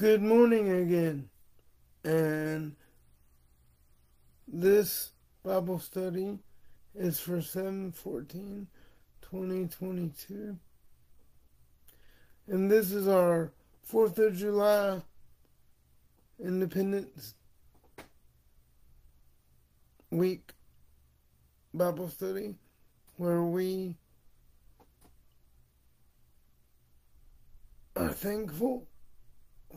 Good morning again. And this Bible study is for 714 2022. And this is our 4th of July Independence Week Bible study where we are thankful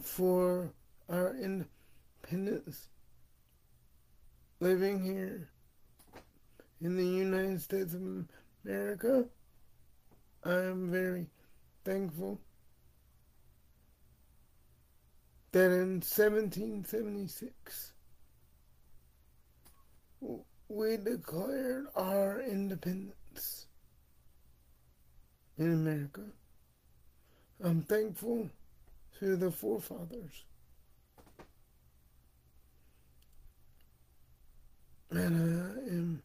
for our independence living here in the United States of America. I am very thankful that in 1776 we declared our independence in America. I'm thankful to the forefathers. And I am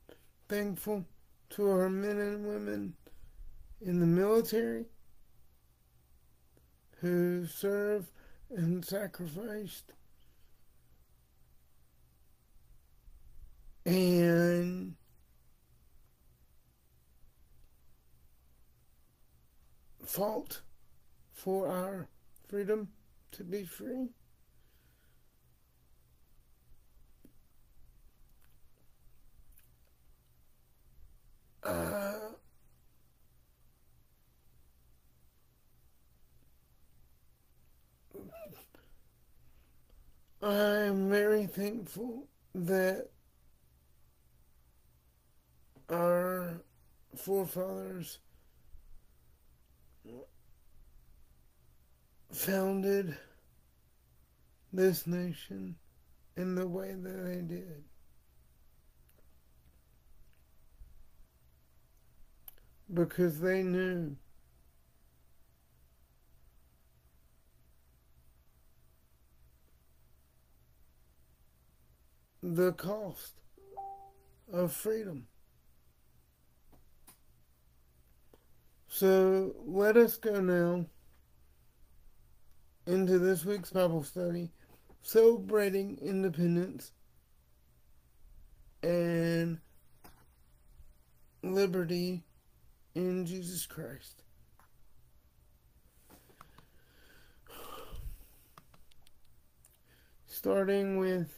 thankful to our men and women in the military who serve and sacrificed and fought for our freedom to be free. Uh, I'm very thankful that our forefathers founded this nation in the way that they did. Because they knew the cost of freedom. So let us go now into this week's Bible study, celebrating independence and liberty in Jesus Christ. Starting with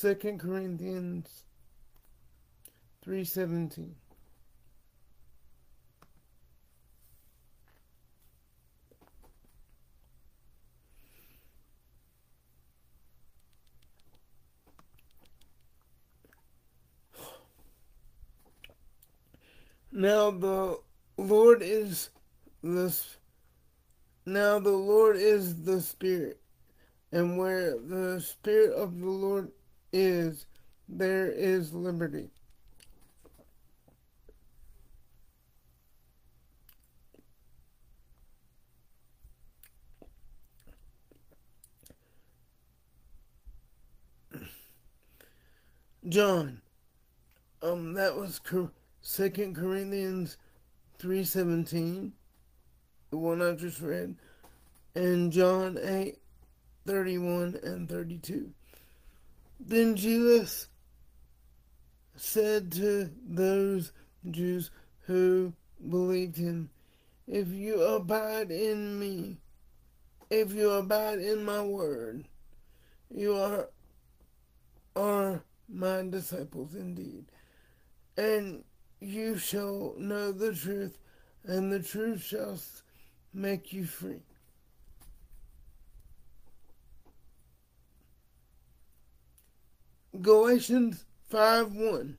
2 Corinthians 3:17 Now the Lord is the now the Lord is the Spirit, and where the Spirit of the Lord is, there is liberty. John, um, that was correct Second Corinthians 3.17, the one I just read, and John 8, 31 and 32. Then Jesus said to those Jews who believed him, If you abide in me, if you abide in my word, you are, are my disciples indeed. And you shall know the truth, and the truth shall make you free. Galatians 5 1.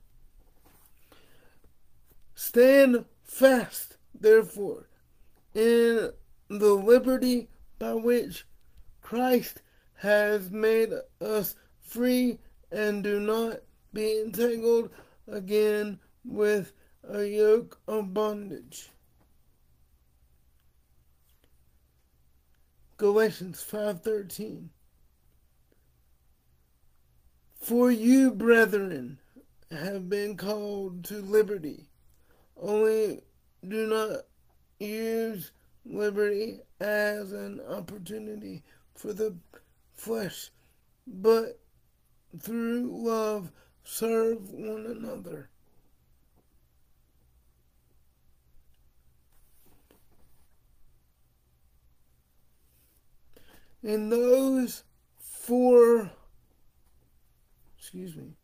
Stand fast, therefore, in the liberty by which Christ has made us free, and do not be entangled again with a yoke of bondage. Galatians 5:13 For you brethren have been called to liberty only do not use liberty as an opportunity for the flesh, but through love serve one another. In those four, excuse me,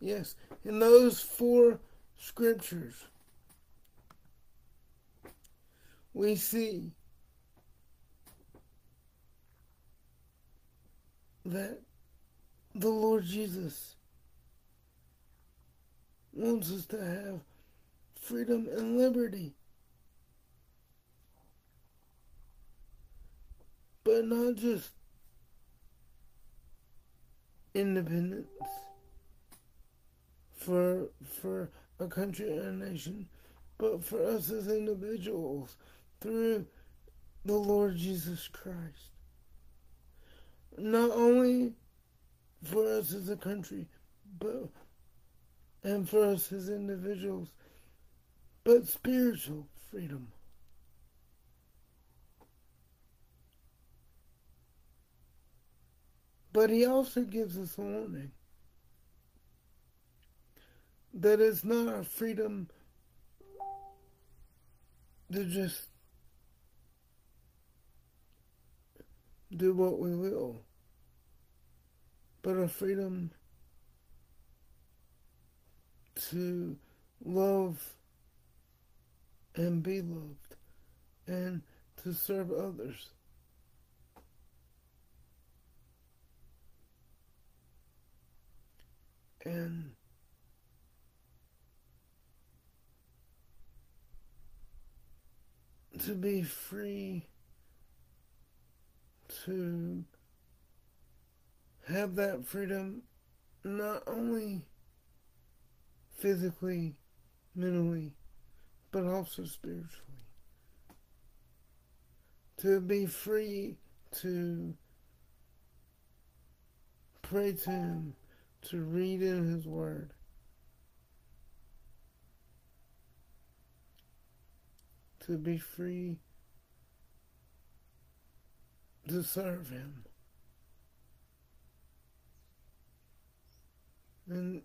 yes, in those four scriptures, we see that the Lord Jesus wants us to have freedom and liberty. Not just independence for for a country or a nation, but for us as individuals through the Lord Jesus Christ. Not only for us as a country, but and for us as individuals, but spiritual freedom. But he also gives us a warning that it's not our freedom to just do what we will, but our freedom to love and be loved and to serve others. And to be free to have that freedom not only physically, mentally, but also spiritually. To be free to pray to Him, to read in His Word. To be free to serve Him. And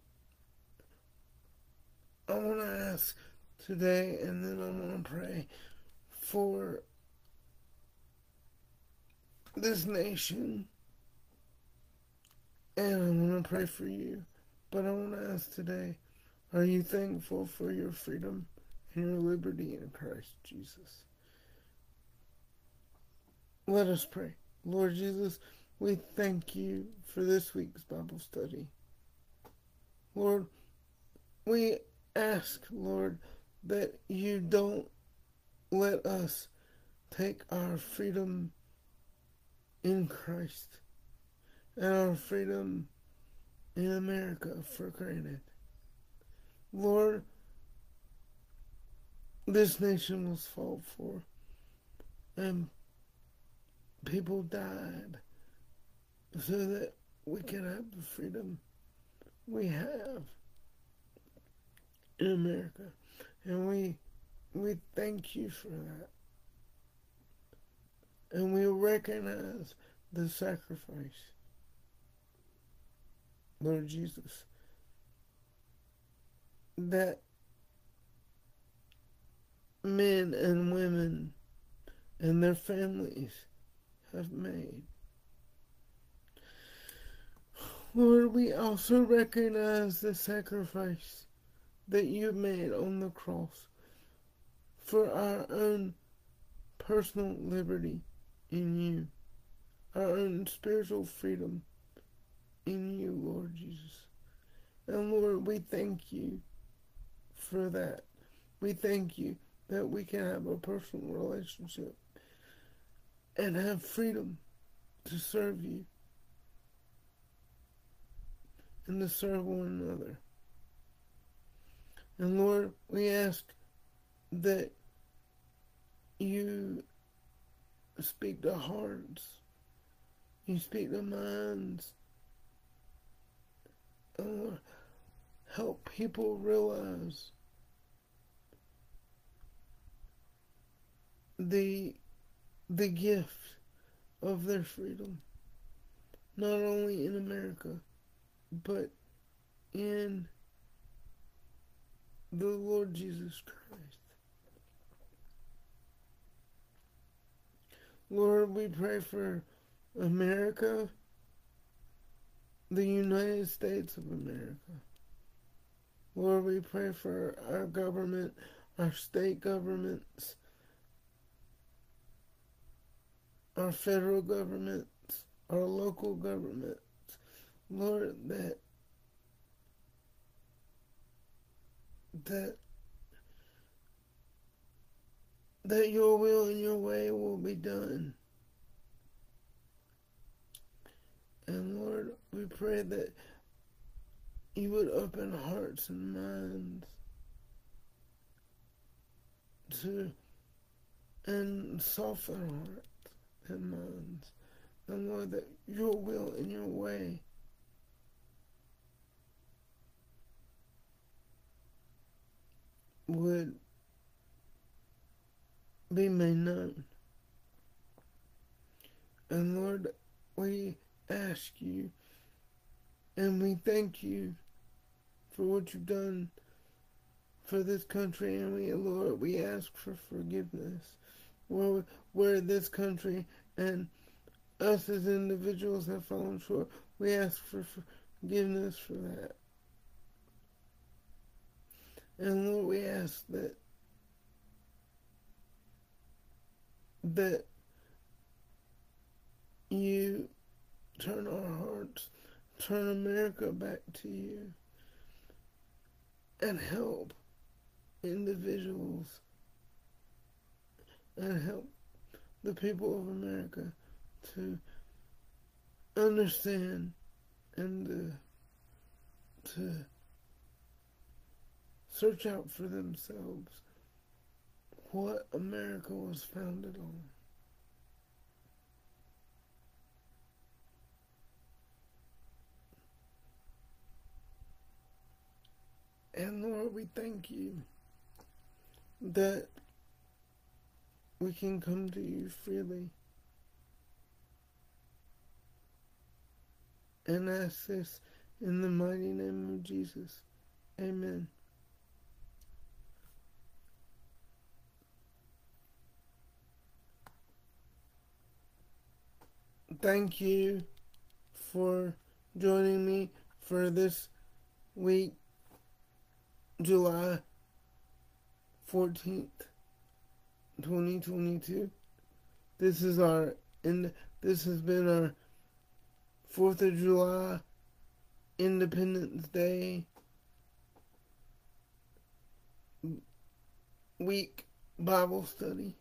I want to ask today, and then I want to pray for this nation. And I want to pray for you. But I want to ask today are you thankful for your freedom and your liberty in Christ Jesus? Let us pray. Lord Jesus, we thank you for this week's Bible study. Lord, we ask, Lord, that you don't let us take our freedom in Christ and our freedom in America for granted. Lord, this nation was fought for, and people died so that we can have the freedom we have in America. And we we thank you for that. And we recognize the sacrifice. Lord Jesus, that men and women and their families have made. Lord, we also recognize the sacrifice that you made on the cross for our own personal liberty in you, our own spiritual freedom in you, Lord Jesus. And Lord, we thank you for that. We thank you that we can have a personal relationship and have freedom to serve you and to serve one another. And Lord, we ask that you speak to hearts, you speak to minds, Lord, help people realize the the gift of their freedom, not only in America, but in the Lord Jesus Christ. Lord, we pray for America, the United States of America. Lord, we pray for our government, our state governments, our federal governments, our local governments. Lord, that that that your will and your way will be done. And Lord, we pray that you would open hearts and minds to and soften hearts and minds. And Lord, that your will and your way would be made known. And Lord, we ask you and we thank you for what you've done for this country. And we, Lord, we ask for forgiveness where, where this country and us as individuals have fallen short. We ask for forgiveness for that. And Lord, we ask that that you turn our hearts, turn America back to you, and help individuals and help the people of America to understand and uh, to search out for themselves what America was founded on. And Lord, we thank you that we can come to you freely and ask this in the mighty name of Jesus. Amen. Thank you for joining me for this week, July 14th, 2022. This is our, and this has been our 4th of July Independence Day week Bible study.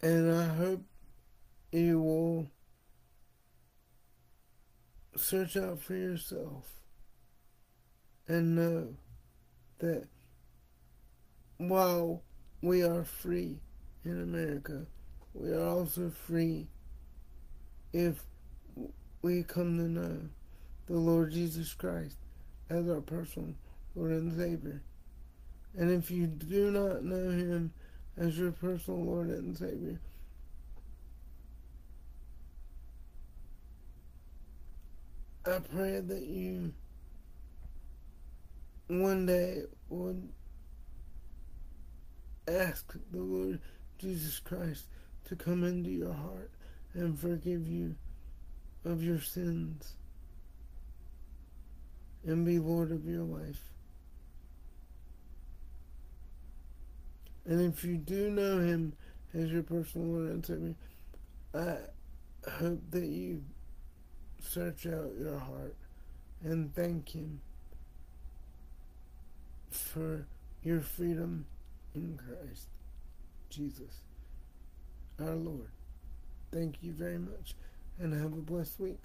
And I hope you will search out for yourself and know that while we are free in America, we are also free if we come to know the Lord Jesus Christ as our personal Lord and Savior. And if you do not know Him as your personal Lord and Savior, I pray that you one day would ask the Lord Jesus Christ to come into your heart and forgive you of your sins and be Lord of your life. And if you do know Him as your personal Lord and Savior, I hope that you search out your heart and thank Him for your freedom in Christ Jesus, our Lord. Thank you very much and have a blessed week.